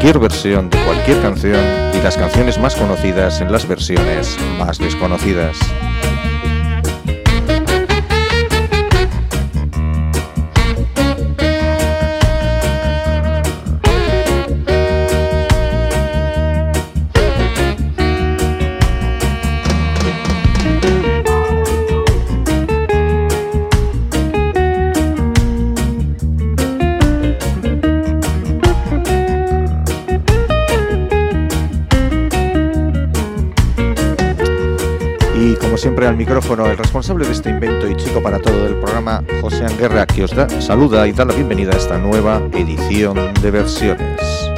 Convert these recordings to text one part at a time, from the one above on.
cualquier versión de cualquier canción y las canciones más conocidas en las versiones más desconocidas. al micrófono el responsable de este invento y chico para todo del programa, José Anguerra, que os da, saluda y da la bienvenida a esta nueva edición de versiones.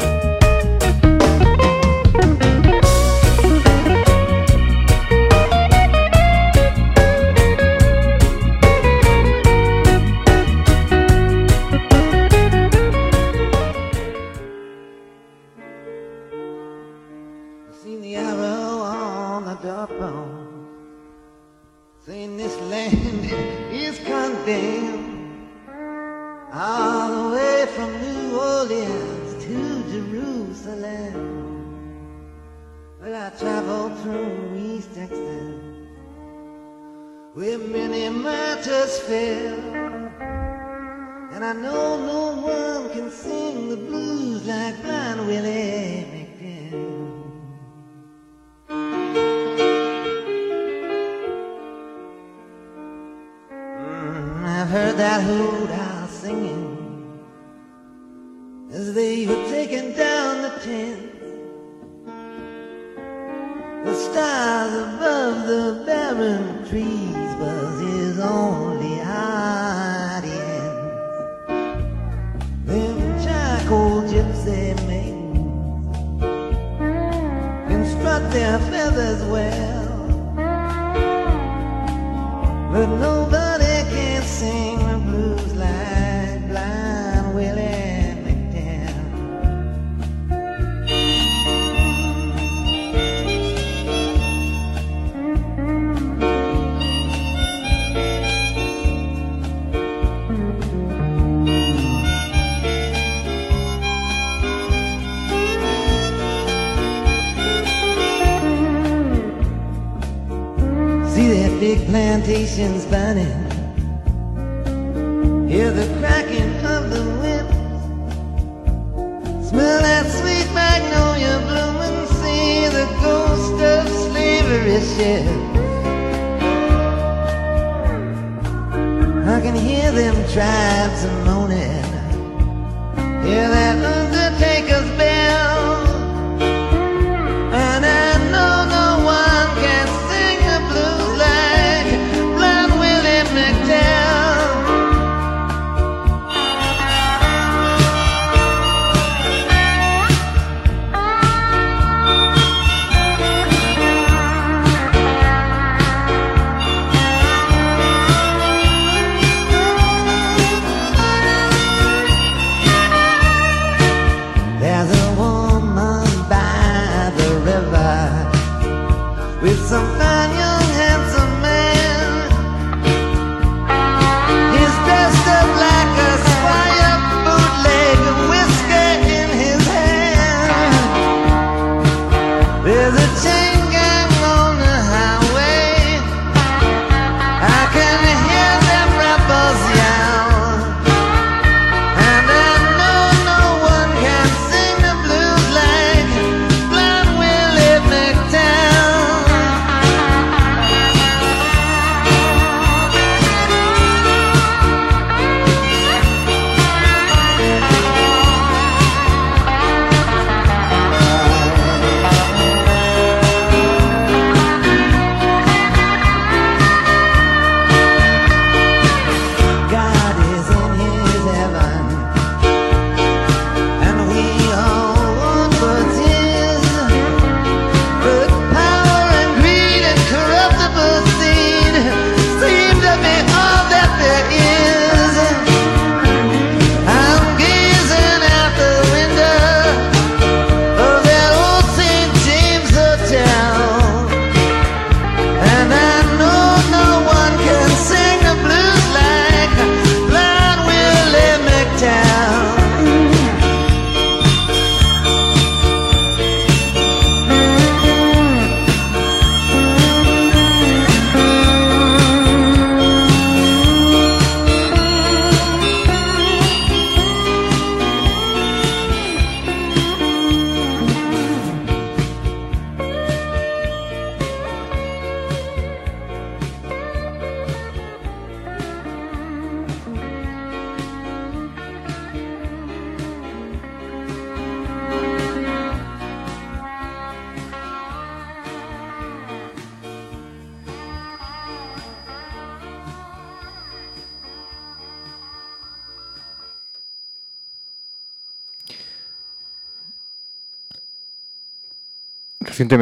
plantations burning. Hear the cracking of the whip. Smell that sweet magnolia bloom and See the ghost of slavery ship I can hear them tribes moaning. Hear that undertaker's bell.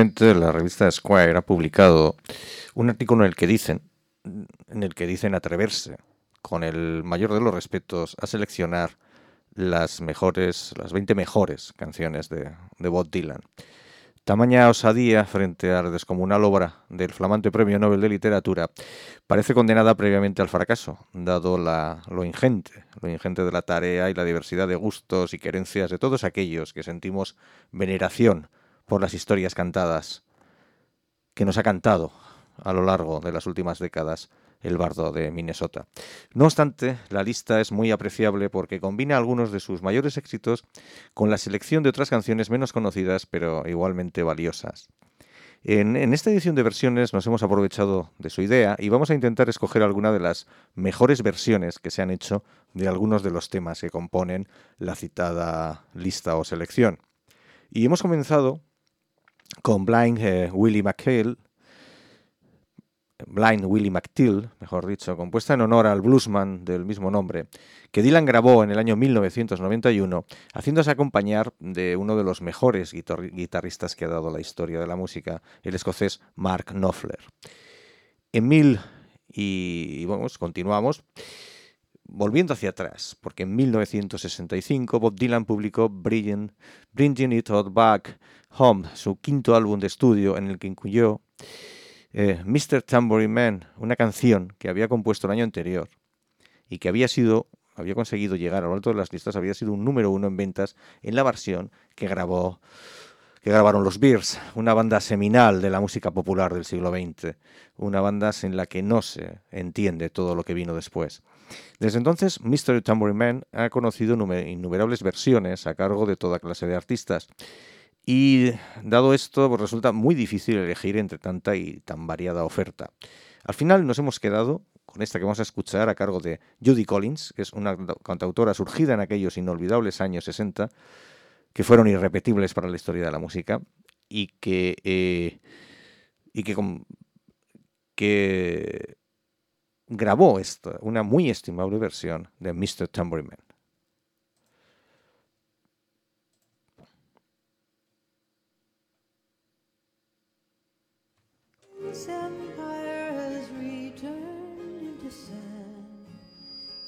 La revista Squire ha publicado un artículo en el que dicen, en el que dicen atreverse con el mayor de los respetos a seleccionar las mejores, las 20 mejores canciones de, de Bob Dylan. Tamaña osadía frente a la descomunal obra del flamante Premio Nobel de Literatura parece condenada previamente al fracaso, dado la, lo ingente, lo ingente de la tarea y la diversidad de gustos y querencias de todos aquellos que sentimos veneración por las historias cantadas que nos ha cantado a lo largo de las últimas décadas el bardo de Minnesota. No obstante, la lista es muy apreciable porque combina algunos de sus mayores éxitos con la selección de otras canciones menos conocidas pero igualmente valiosas. En, esta edición de versiones nos hemos aprovechado de su idea y vamos a intentar escoger alguna de las mejores versiones que se han hecho de algunos de los temas que componen la citada lista o selección. Y hemos comenzado con Blind eh, Willie McHale, Blind Willie McTill, mejor dicho, compuesta en honor al bluesman del mismo nombre, que Dylan grabó en el año 1991, haciéndose acompañar de uno de los mejores guitarristas que ha dado la historia de la música, el escocés Mark Knopfler. En mil y, vamos, continuamos. Volviendo hacia atrás, porque en 1965 Bob Dylan publicó Bringing, Bringing It All Back Home, su quinto álbum de estudio en el que incluyó eh, Mr. Tambourine Man, una canción que había compuesto el año anterior y que había sido, había conseguido llegar a lo alto de las listas, había sido un número uno en ventas en la versión que grabó que grabaron los Bears, una banda seminal de la música popular del siglo XX, una banda en la que no se entiende todo lo que vino después. Desde entonces, Mr. Tambourine Man ha conocido innumerables versiones a cargo de toda clase de artistas. Y dado esto, pues resulta muy difícil elegir entre tanta y tan variada oferta. Al final nos hemos quedado con esta que vamos a escuchar a cargo de Judy Collins, que es una cantautora surgida en aquellos inolvidables años 60, que fueron irrepetibles para la historia de la música y que, eh, y que, que grabó esta, una muy estimable versión de Mr. Tambourine Man.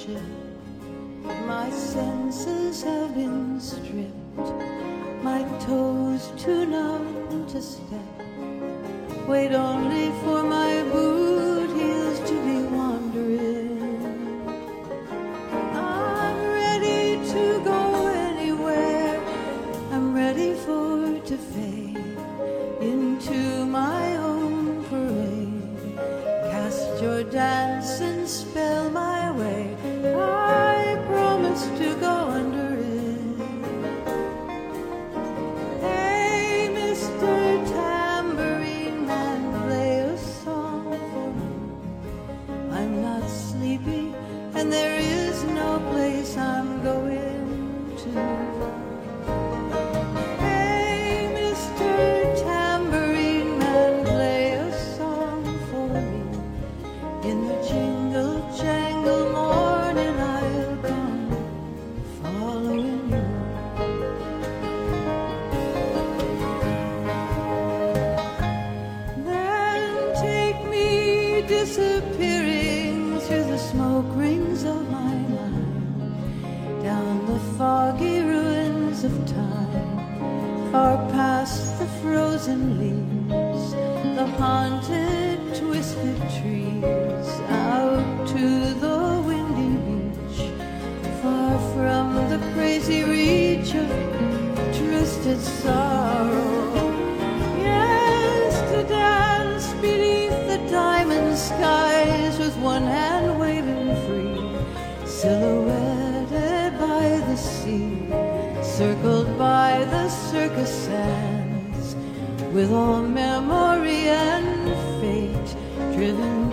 ship. My senses have been stripped, my toes too numb to step. Wait only for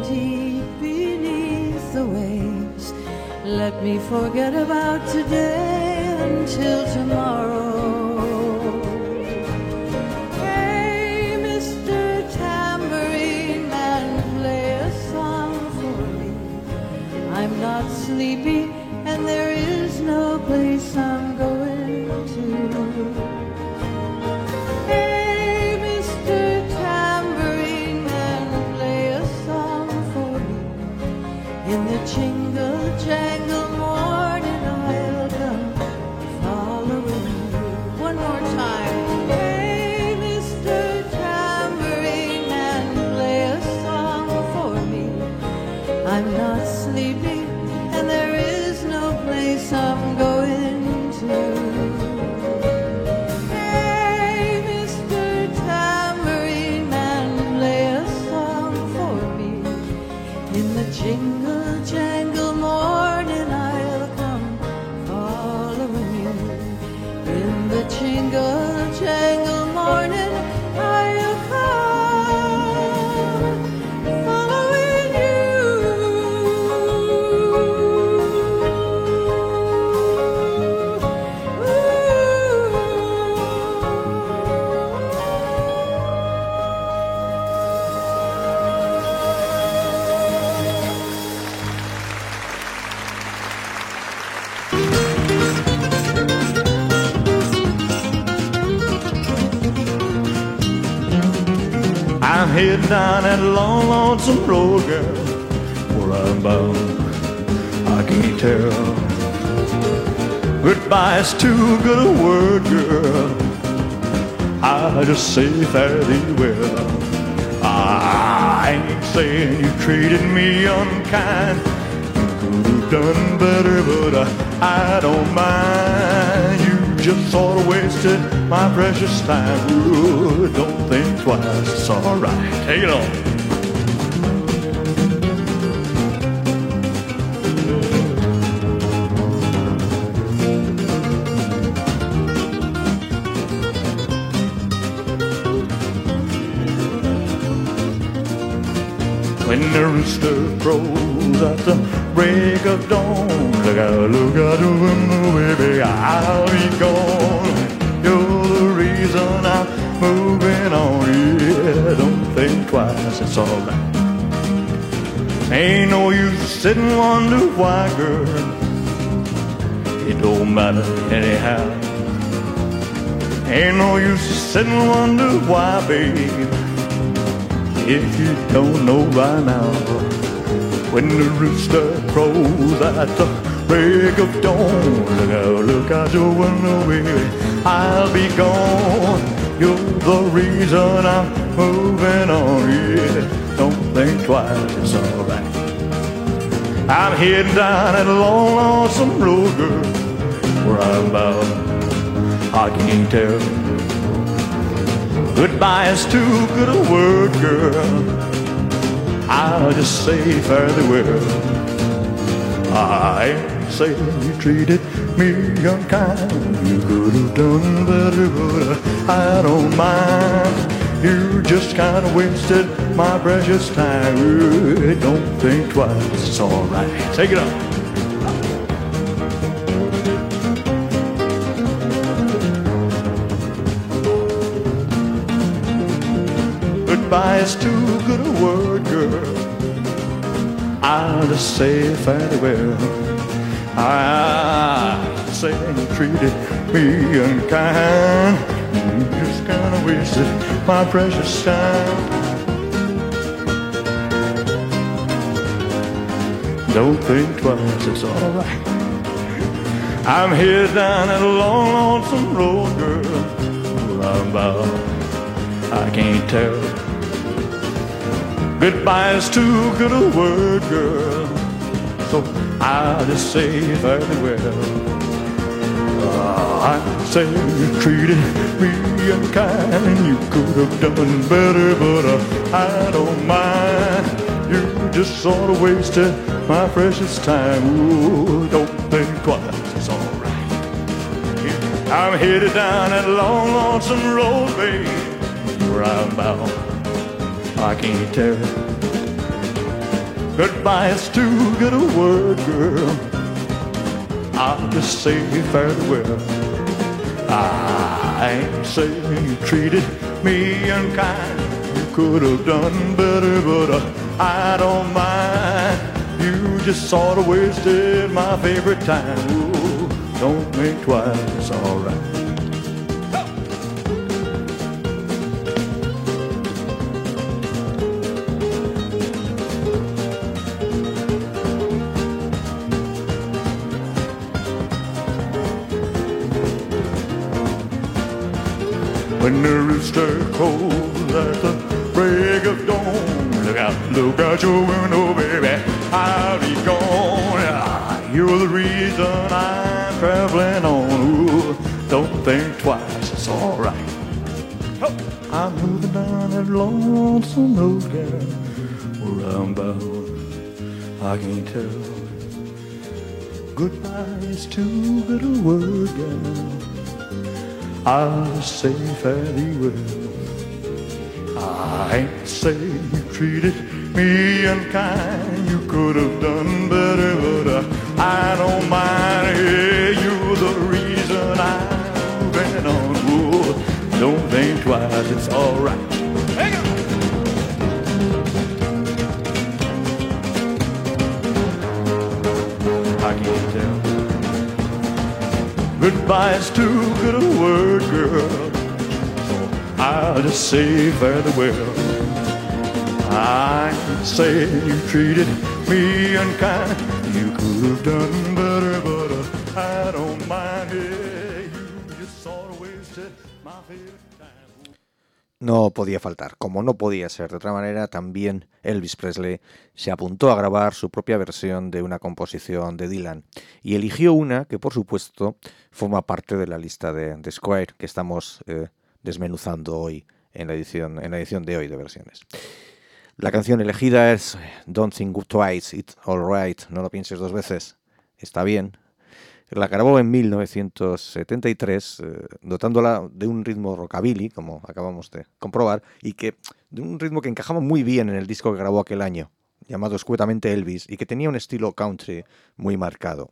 deep beneath the waves. Let me forget about today until tomorrow. Hey, Mr. Tambourine Man, play a song for me. I'm not sleepy, lonesome road, girl. Where I'm bound, I can't tell. Goodbye's too good a word, girl. I just say thee well. Ah, I ain't saying you treated me unkind. You could have done better, but I, I don't mind. You just sort of wasted my precious time. Ooh, don't think twice, it's alright. Take it on. When the rooster crows at the break of dawn, look out, look out the window, baby, I'll be gone. You're the reason I'm moving on, yeah, don't think twice, it's alright. Ain't no use sitting wonder why, girl, it don't matter anyhow. Ain't no use sitting wonder why, babe if you don't know by now. When the rooster crows at the break of dawn, look out, look out your window, baby, I'll be gone. You're the reason I'm moving on, yeah. Don't think twice, it's alright. I'm heading down that long, lonesome road, girl, where I'm bound. I can't tell. Goodbye is too good a word, girl. I'll just say fare thee well. I saying you treated me unkind. You could have done better, but I don't mind. You just kind of wasted my precious time. Don't think twice, it's alright. Take it up. Is too good a word, girl. I'll just say farewell. I say you treated me unkind. You just kind of wasted my precious time. Don't think twice, it's alright. I'm here down that long, lonesome road, girl. I'm about, I can't tell. Goodbye is too good a word, girl. So I'll just say fairly well. I say you treated me unkind and you could have done better, but uh, I don't mind. You just sort of wasted my precious time. Ooh, don't think twice, it's alright. I'm headed down that long, lonesome road, babe, where I'm bound. I can't tell. Goodbye is too good a word, girl. I'll just say fairly well. I ain't saying you treated me unkind. You could have done better, but uh, I don't mind. You just sort of wasted my favorite time. Ooh, don't think twice, alright. When the rooster crows at the break of dawn, look out, look out your window, baby, I'll be gone. You're the reason I'm traveling on. Ooh, don't think twice, it's alright. I'm moving down that lonesome road, girl, where I'm bound. I can't tell. Goodbye is too good a word, girl. I'll say fairly well. I ain't say you treated me unkind. You could have done better, but uh, I don't mind. Yeah, you're the reason I've been on. Ooh, don't think twice, it's alright. Hang on. I can't tell. Goodbye is too good a word, girl. So I'll just say fairly well. I can say you treated me unkind. You could have done better, but uh, I don't mind. Yeah, you just sort of wasted my time. No podía faltar. Como no podía ser de otra manera, también Elvis Presley se apuntó a grabar su propia versión de una composición de Dylan y eligió una que, por supuesto, forma parte de la lista de, de Squire que estamos eh, desmenuzando hoy en la, edición, en la edición de hoy de versiones. La canción elegida es Don't Think Twice, It's Alright, no lo pienses dos veces, está bien. La grabó en 1973, eh, dotándola de un ritmo rockabilly, como acabamos de comprobar, y que de un ritmo que encajaba muy bien en el disco que grabó aquel año, llamado escuetamente Elvis, y que tenía un estilo country muy marcado.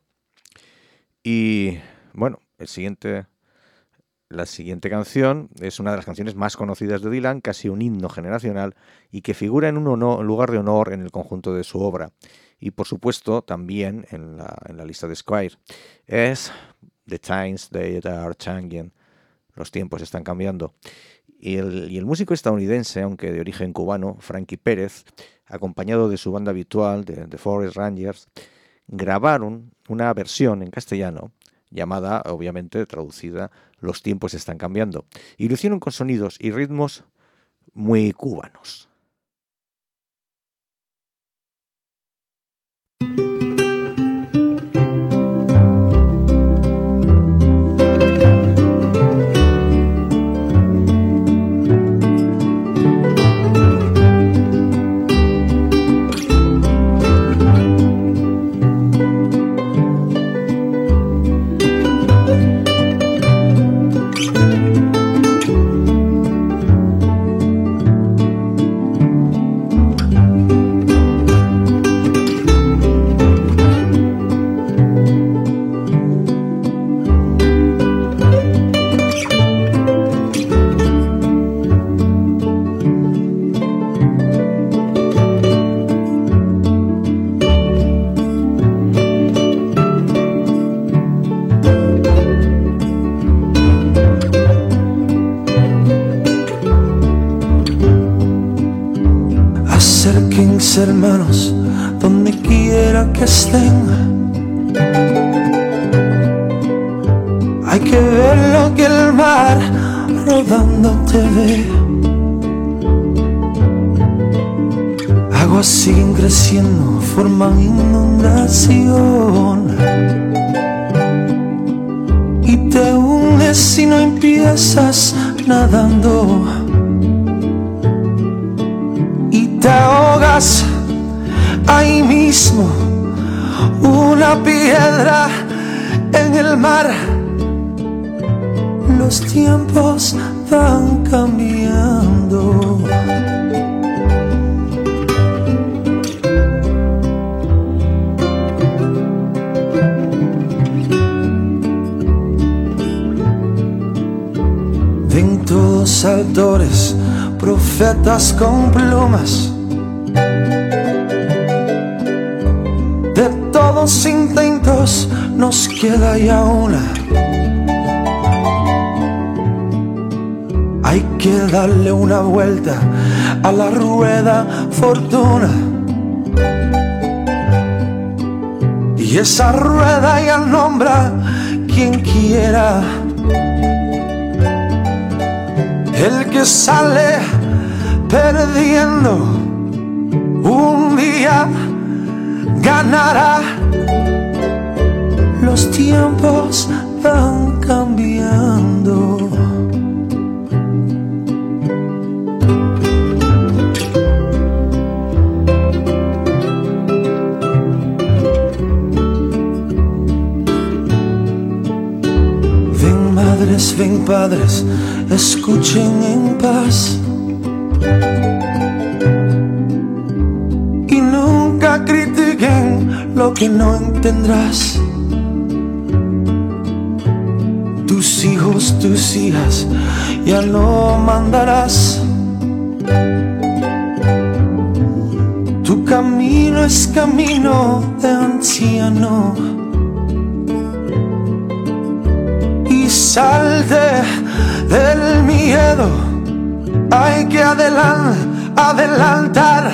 Y bueno, el siguiente, la siguiente canción es una de las canciones más conocidas de Dylan, casi un himno generacional, y que figura en un lugar de honor en el conjunto de su obra. Y por supuesto también en la, lista de Squire. Es The Times They Are Changing. Los tiempos están cambiando. Y el, músico estadounidense, aunque de origen cubano, Frankie Pérez, acompañado de su banda habitual, The Forest Rangers, grabaron una versión en castellano llamada, obviamente traducida, Los tiempos están cambiando. Y lo hicieron con sonidos y ritmos muy cubanos. Creciendo, forman inundación. Y te hundes si no empiezas nadando. Y te ahogas ahí mismo, una piedra en el mar. Los tiempos van cambiando. Profetas con plumas. De todos intentos nos queda ya una. Hay que darle una vuelta a la rueda fortuna. Y esa rueda ya nombra quien quiera. El que sale perdiendo un día ganará. Los tiempos van cambiando. Madres, ven padres, escuchen en paz. Y nunca critiquen lo que no entenderás. Tus hijos, tus hijas, ya no mandarás. Tu camino es camino de anciano. Salte del miedo. Hay que adelan- adelantar.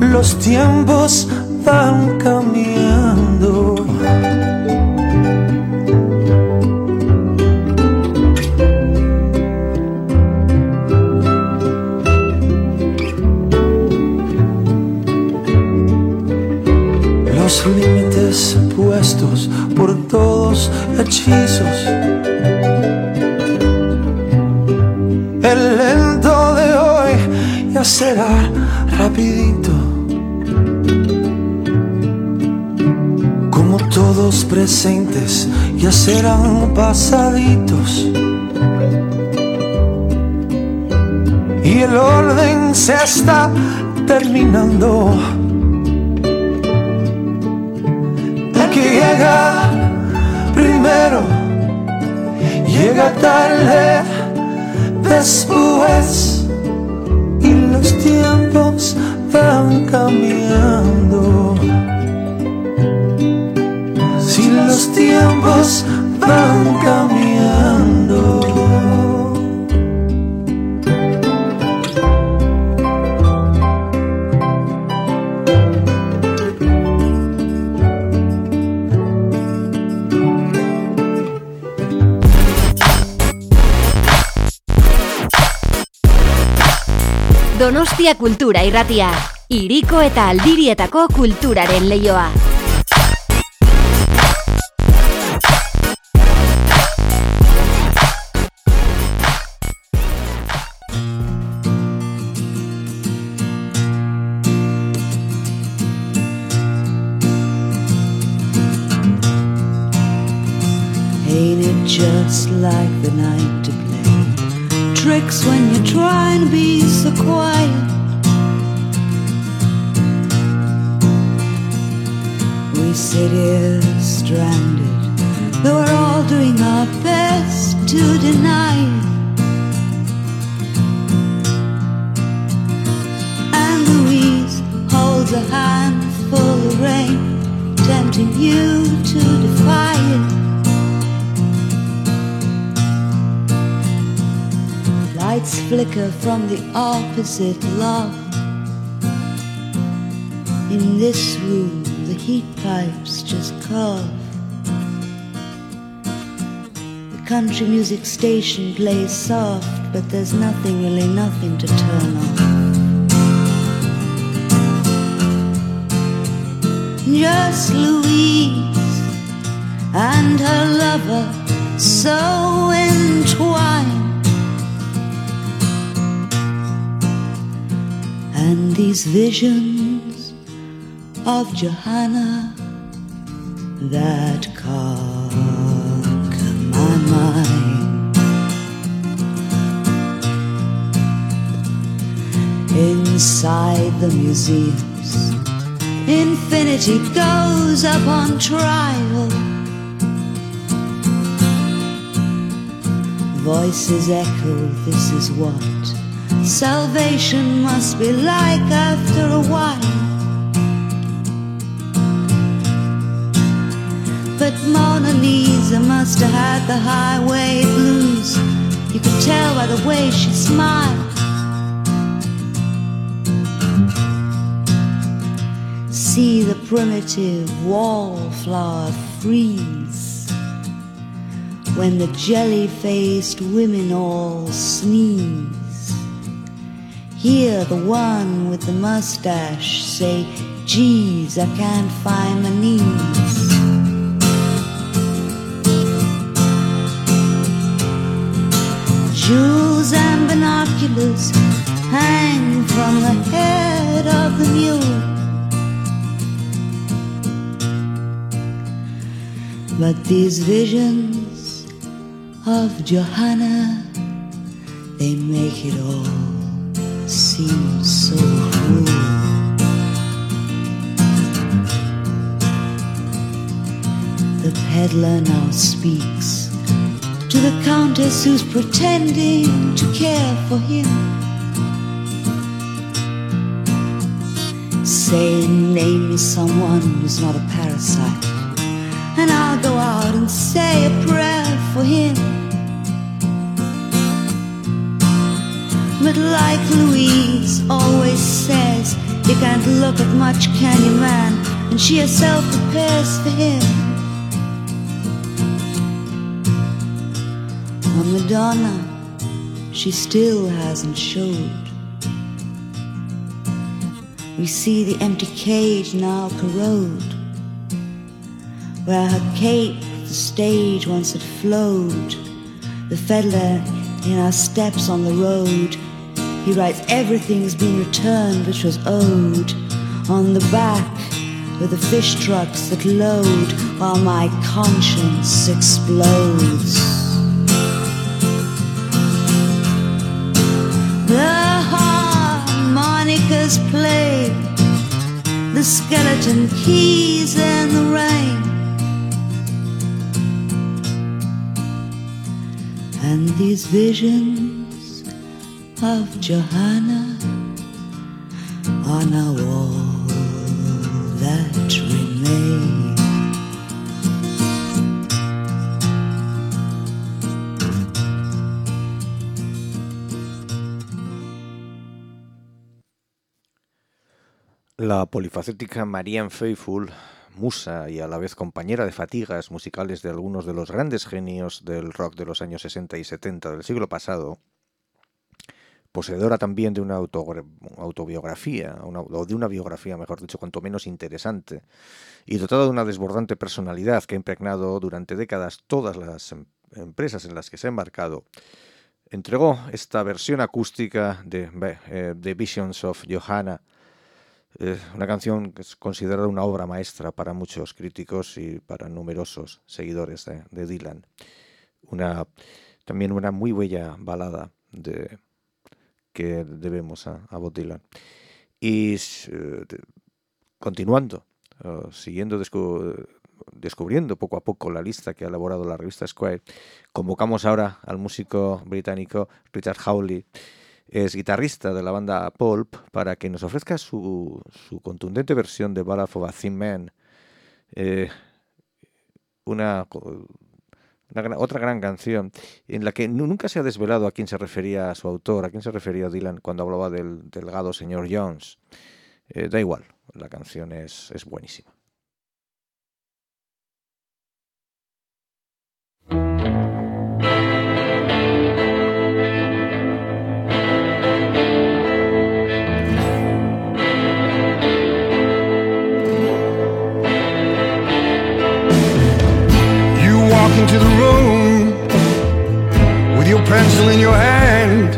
Los tiempos van cambiando. Los límites puestos por todos hechizos. El lento de hoy ya será rapidito. Como todos presentes ya serán pasaditos. Y el orden se está terminando. El que llega primero llega tarde después y los tiempos van cambiando. Si los tiempos van cambiando. Donostia Kultura Irratia. Iriko eta Aldirietako kulturaren leioa. Ain't it just like the night tricks when you're trying to be so quiet? We sit here stranded, though we're all doing our best to deny it. And Louise holds a handful of rain, tempting you to defy it. Lights flicker from the opposite loft. In this room, the heat pipes just cough. The country music station plays soft, but there's nothing, really nothing to turn off. Just Louise and her lover so entwined. And these visions of Johanna that conquer my mind. Inside the museums, infinity goes up on trial. Voices echo, this is what salvation must be like after a while. But Mona Lisa must have had the highway blues. You could tell by the way she smiled. See the primitive wallflower freeze when the jelly faced women all sneeze. Hear the one with the mustache say, Geez, I can't find my knees. Jewels and binoculars hang from the head of the mule. But these visions of Johanna, they make it all seem so cruel. The peddler now speaks to the countess who's pretending to care for him. Saying, name me someone who's not a parasite, and I'll go out and say a prayer for him. But like Louise always says, you can't look at much, can you, man? And she herself prepares for him. A Madonna, she still hasn't showed. We see the empty cage now corrode, where her cape, the stage once had flowed. The fiddler in our steps on the road, he writes everything's been returned which was owed. On the back, with the fish trucks that load, while my conscience explodes. The harmonicas play, the skeleton keys in the rain. And these visions Johanna. La polifacética Marianne Faithfull, musa y a la vez compañera de fatigas musicales de algunos de los grandes genios del rock de los años 60 y 70 del siglo pasado, poseedora también de una autobiografía, o de una biografía, mejor dicho, cuanto menos interesante, y dotada de una desbordante personalidad que ha impregnado durante décadas todas las em- empresas en las que se ha embarcado, entregó esta versión acústica de, be- eh, Visions of Johanna, eh, una canción que es considerada una obra maestra para muchos críticos y para numerosos seguidores de, Dylan. También una muy bella balada de, que debemos a, a. Y eh, continuando, siguiendo descu- descubriendo poco a poco la lista que ha elaborado la revista Square, convocamos ahora al músico británico Richard Hawley, es guitarrista de la banda Pulp, para que nos ofrezca su, contundente versión de Ballad of a Thin Man, eh, una, una gran- otra gran canción en la que nu- nunca se ha desvelado a quién se refería a su autor, a quién se refería Dylan cuando hablaba del delgado señor Jones. Eh, da igual, la canción es, es buenísima. into the room with your pencil in your hand.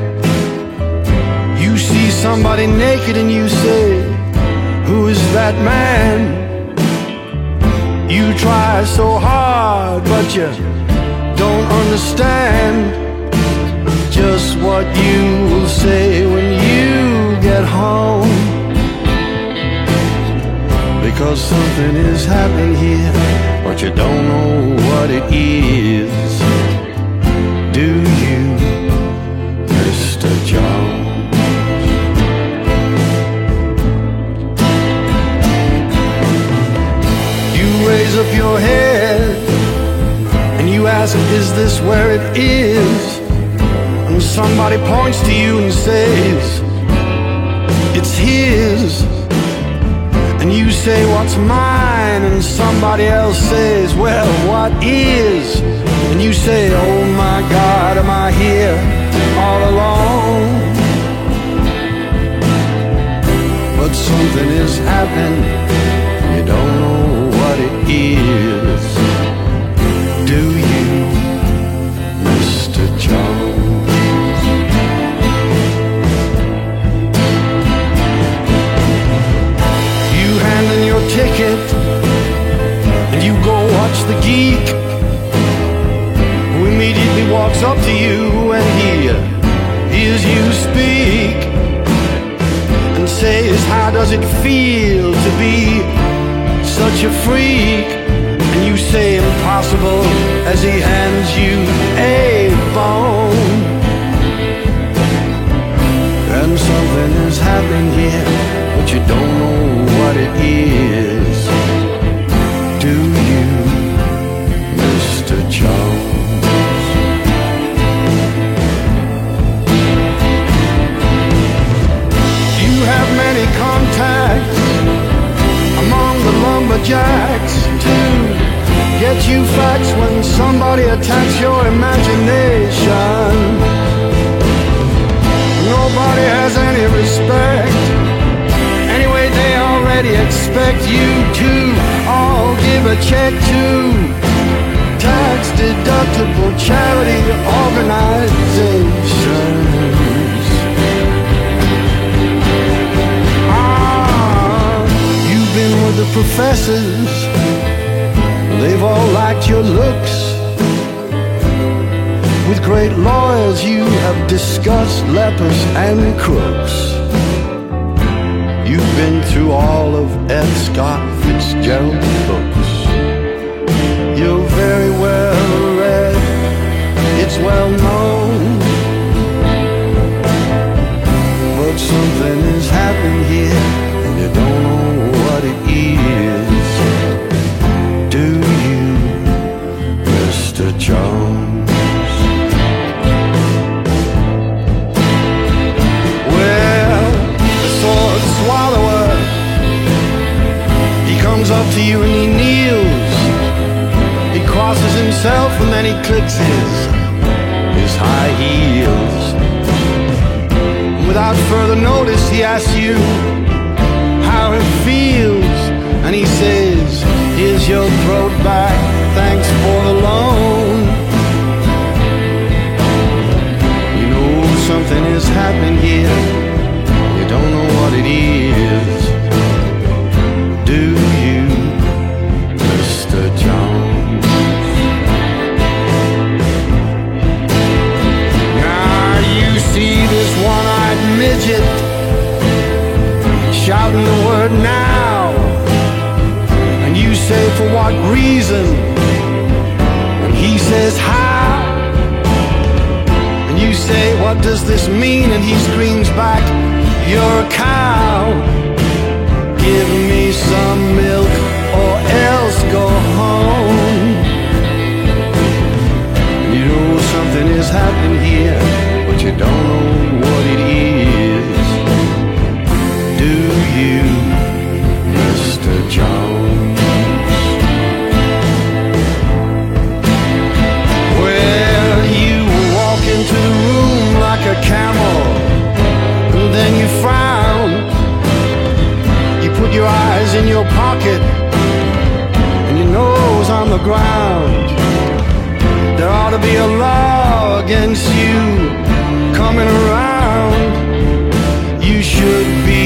You see somebody naked and you say, Who is that man? You try so hard, but you don't understand just what you will say when you get home. Because something is happening here but you don't know what it is. Do you, Mr. Jones? You raise up your head and you ask, Is this where it is? And somebody points to you and says, It's his. And you say, What's mine? And somebody else says, Well, what is? And you say, Oh my God, am I here all alone? But something is happening, you don't know what it is. The geek who immediately walks up to you and he hears you speak and says, How does it feel to be such a freak? And you say, Impossible, as he hands you a bone. And something is happening here, but you don't know what it is. Lumberjacks to get you facts when somebody attacks your imagination. Nobody has any respect. Anyway, they already expect you to all give a check to tax deductible charity organizations. The professors. They've all liked your looks. With great lawyers, you have discussed lepers and crooks. You've been through all of F. Scott Fitzgerald's books. You're very well read, it's well known. But something is happening here, Mr. Jones? Well, the sword swallower, he comes up to you and he kneels. He crosses himself and then he clicks his, his high heels. Without further notice, he asks you how it feels. And he says, Here's your throat back, thanks for the loan. You know something is happening here. You don't know what it is. Do you, Mr. Jones? Now you see this one-eyed midget shouting the word now. And you say for what reason? What does this mean? And he screams back, You're a cow. Give me some milk or else go home. You know something is happening here, but you don't know what it is. Do you, Mr. Jones? A camel, and then you frown. You put your eyes in your pocket, and your nose on the ground. There ought to be a law against you coming around. You should be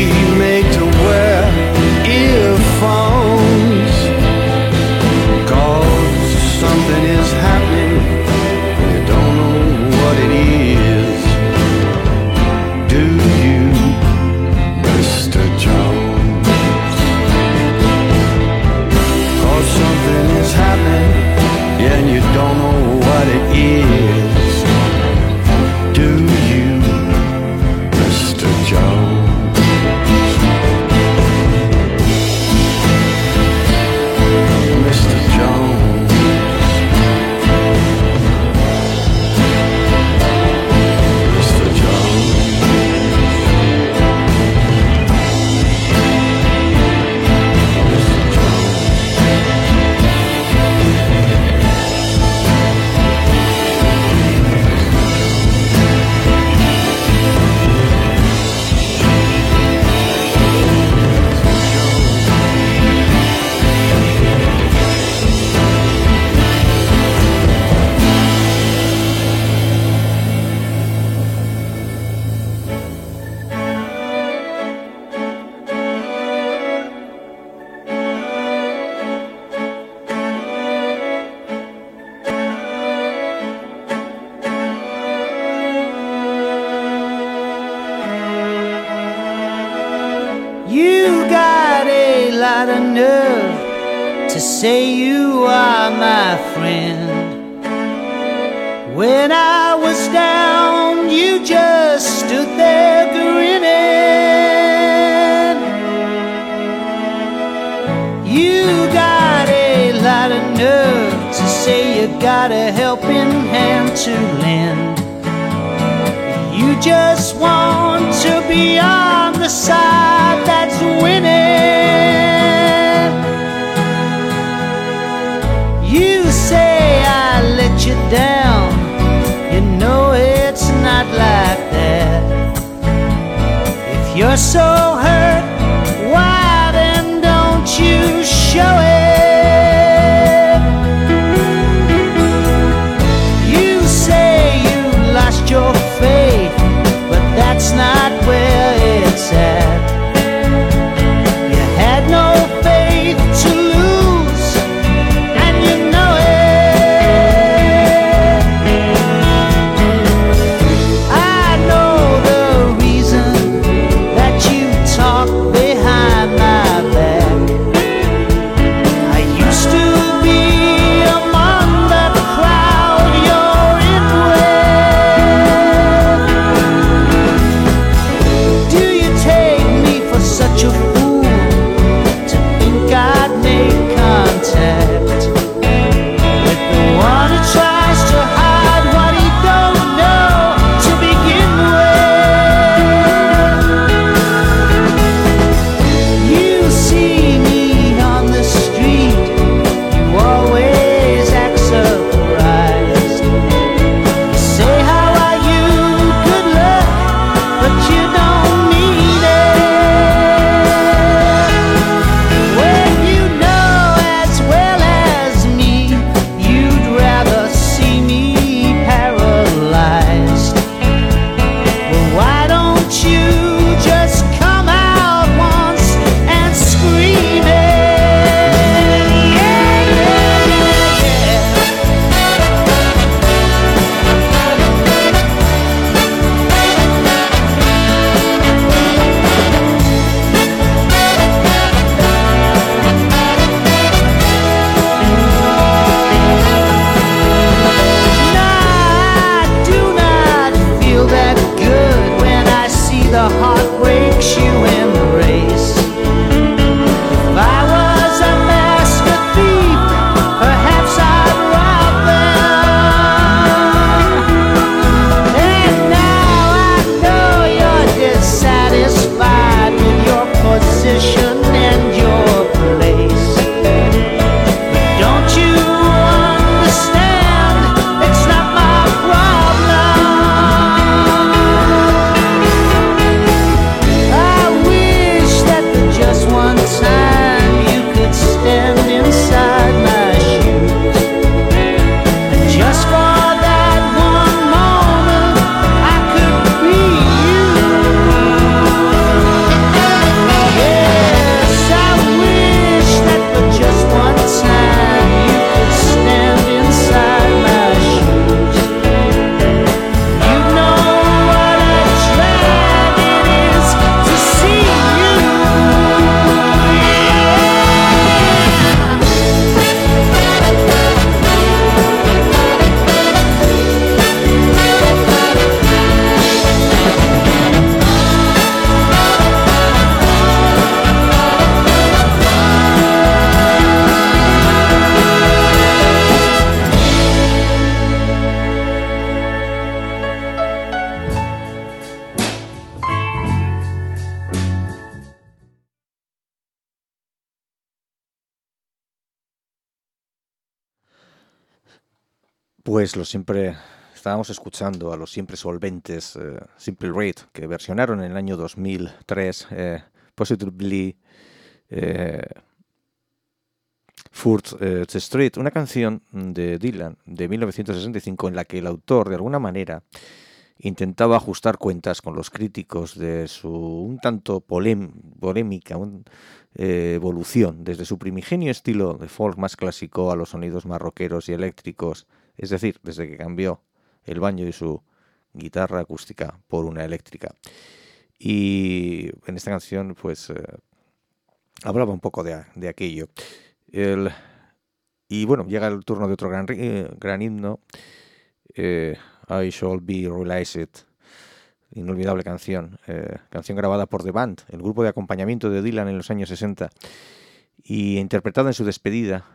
You got a lot of nerve to say you got a helping hand to lend. You just want to be on the side that's winning. You say I let you down. You know it's not like that. If you're so hurt, why? show it. Pues lo siempre estábamos escuchando a los siempre solventes eh, Simple Rate que versionaron en el año 2003 eh, Positively eh, Fourth eh, Street, una canción de Dylan de 1965 en la que el autor de alguna manera intentaba ajustar cuentas con los críticos de su un tanto polémica un, eh, evolución desde su primigenio estilo de folk más clásico a los sonidos más rockeros y eléctricos es decir, desde que cambió el baño y su guitarra acústica por una eléctrica. Y en esta canción, pues, eh, hablaba un poco de, aquello. El, y bueno, llega el turno de otro gran, gran himno, eh, I Shall Be Realized, inolvidable canción, eh, canción grabada por The Band, el grupo de acompañamiento de Dylan en los años 60, y interpretada en su despedida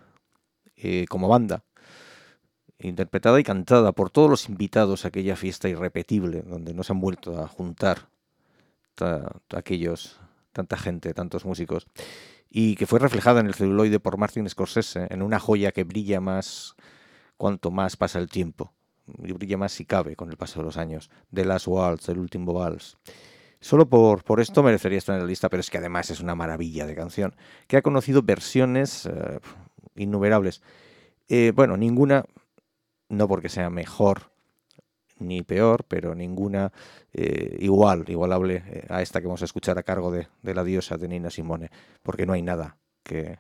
como banda interpretada y cantada por todos los invitados a aquella fiesta irrepetible, donde no se han vuelto a juntar ta- aquellos, tanta gente, tantos músicos, y que fue reflejada en el celuloide por Martin Scorsese, en una joya que brilla más cuanto más pasa el tiempo, y brilla más si cabe con el paso de los años, The Last Waltz, el último vals. Solo por, por esto merecería estar en la lista, pero es que además es una maravilla de canción, que ha conocido versiones eh, innumerables. Eh, bueno, ninguna, no porque sea mejor ni peor, pero ninguna eh, igual, igualable eh, a esta que vamos a escuchar a cargo de, de la diosa de Nina Simone, porque no hay nada que,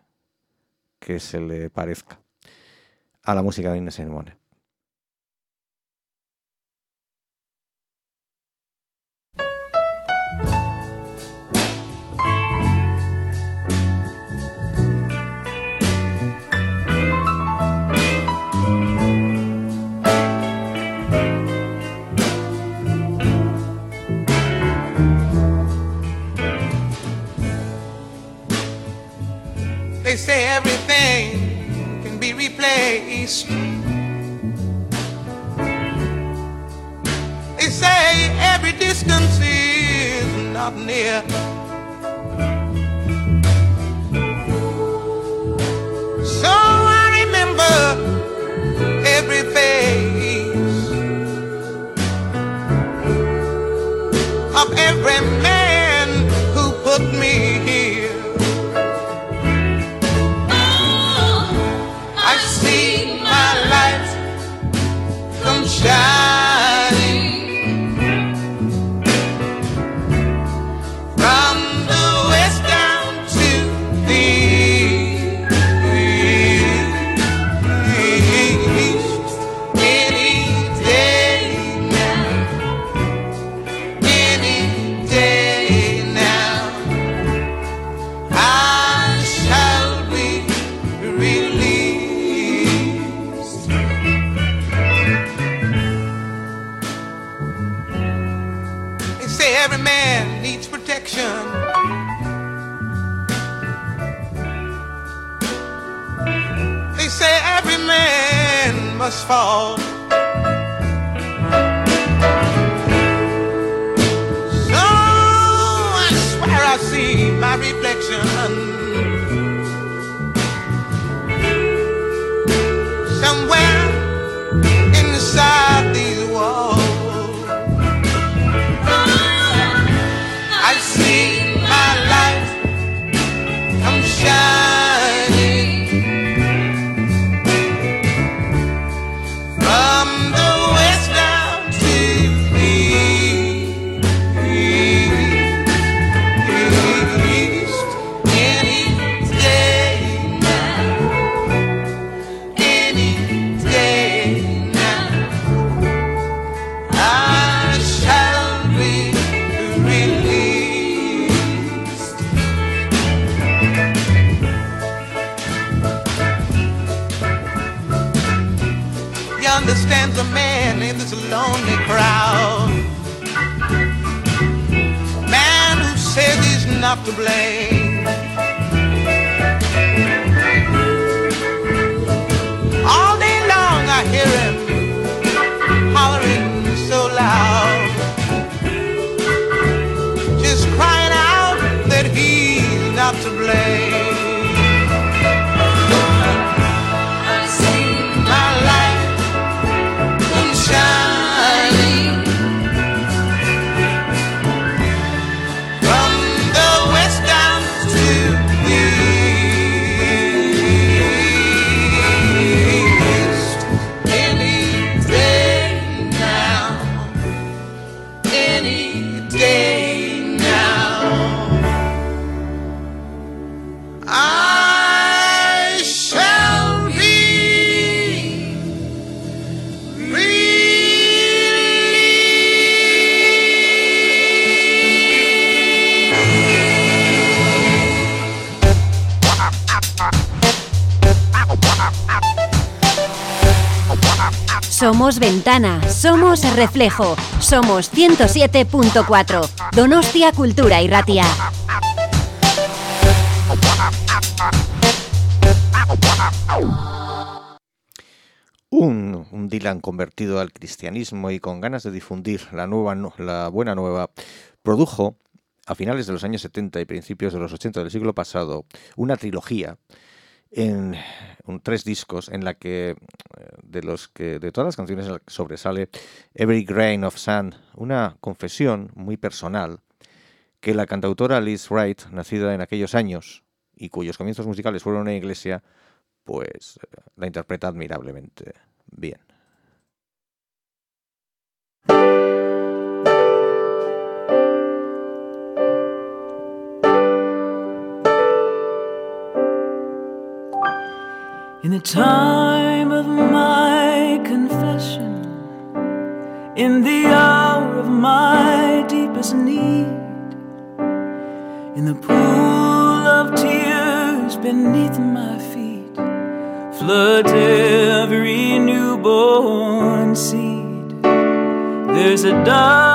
que se le parezca a la música de Nina Simone. Say everything can be replaced. They say every distance is not near. So I remember every face of every man come somos reflejo, somos 107.4. Donostia Cultura y Ratia. Un, un Dylan convertido al cristianismo y con ganas de difundir la, nueva, nu- la buena nueva, produjo a finales de los años 70 y principios de los 80 del siglo pasado una trilogía en un- tres discos en la que de los que de todas las canciones en la que sobresale Every Grain of Sand, una confesión muy personal que la cantautora Liz Wright, nacida en aquellos años y cuyos comienzos musicales fueron en una iglesia, pues eh, la interpreta admirablemente bien. The time of my confession, in the hour of my deepest need, in the pool of tears beneath my feet, floods every newborn seed. There's a dying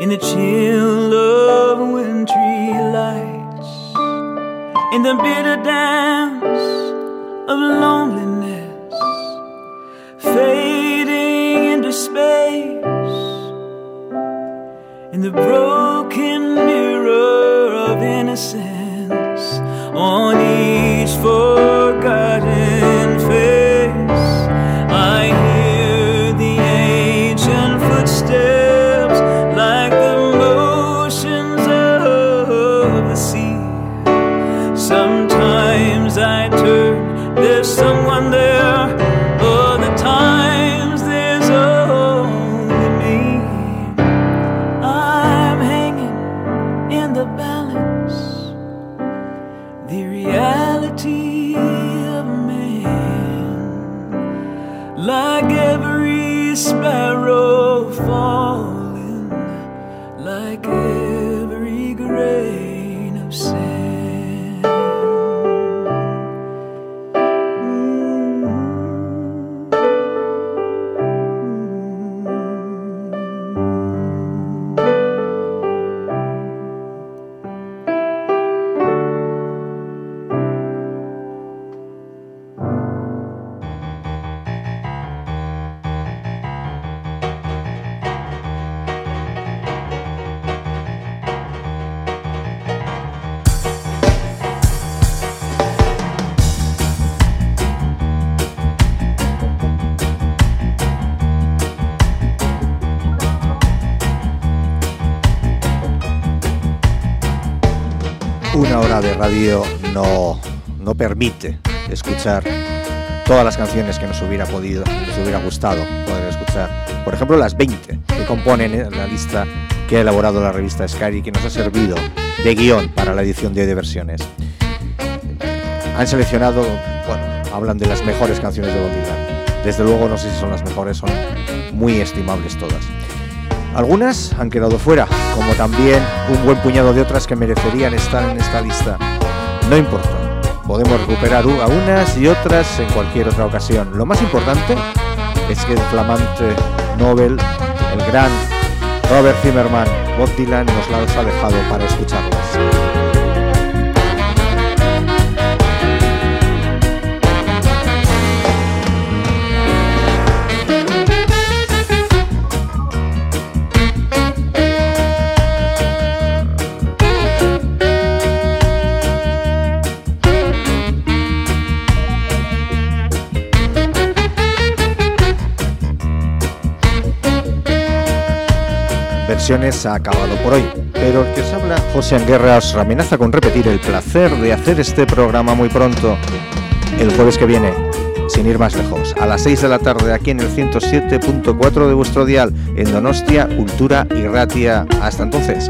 in the chill of wintry lights, in the bitter dance of loneliness, fading into space. In the broken mirror of innocence. On una hora de radio no, no permite escuchar todas las canciones que nos hubiera podido, nos hubiera gustado poder escuchar. Por ejemplo, las 20 que componen la lista que ha elaborado la revista Sky y que nos ha servido de guion para la edición de hoy de versiones. Han seleccionado, bueno, hablan de las mejores canciones de Bob Dylan. Desde luego no sé si son las mejores, son muy estimables todas. Algunas han quedado fuera, como también un buen puñado de otras que merecerían estar en esta lista. No importa, podemos recuperar a unas y otras en cualquier otra ocasión. Lo más importante es que el flamante Nobel, el gran Robert Zimmerman, Bob Dylan, nos las ha dejado para escucharlas. Versiones ha acabado por hoy, pero el que os habla, José Anguerra, os amenaza con repetir el placer de hacer este programa muy pronto, el jueves que viene, sin ir más lejos, a las 6 de la tarde aquí en el 107.4 de vuestro dial, en Donostia, Cultura y Ratia. Hasta entonces,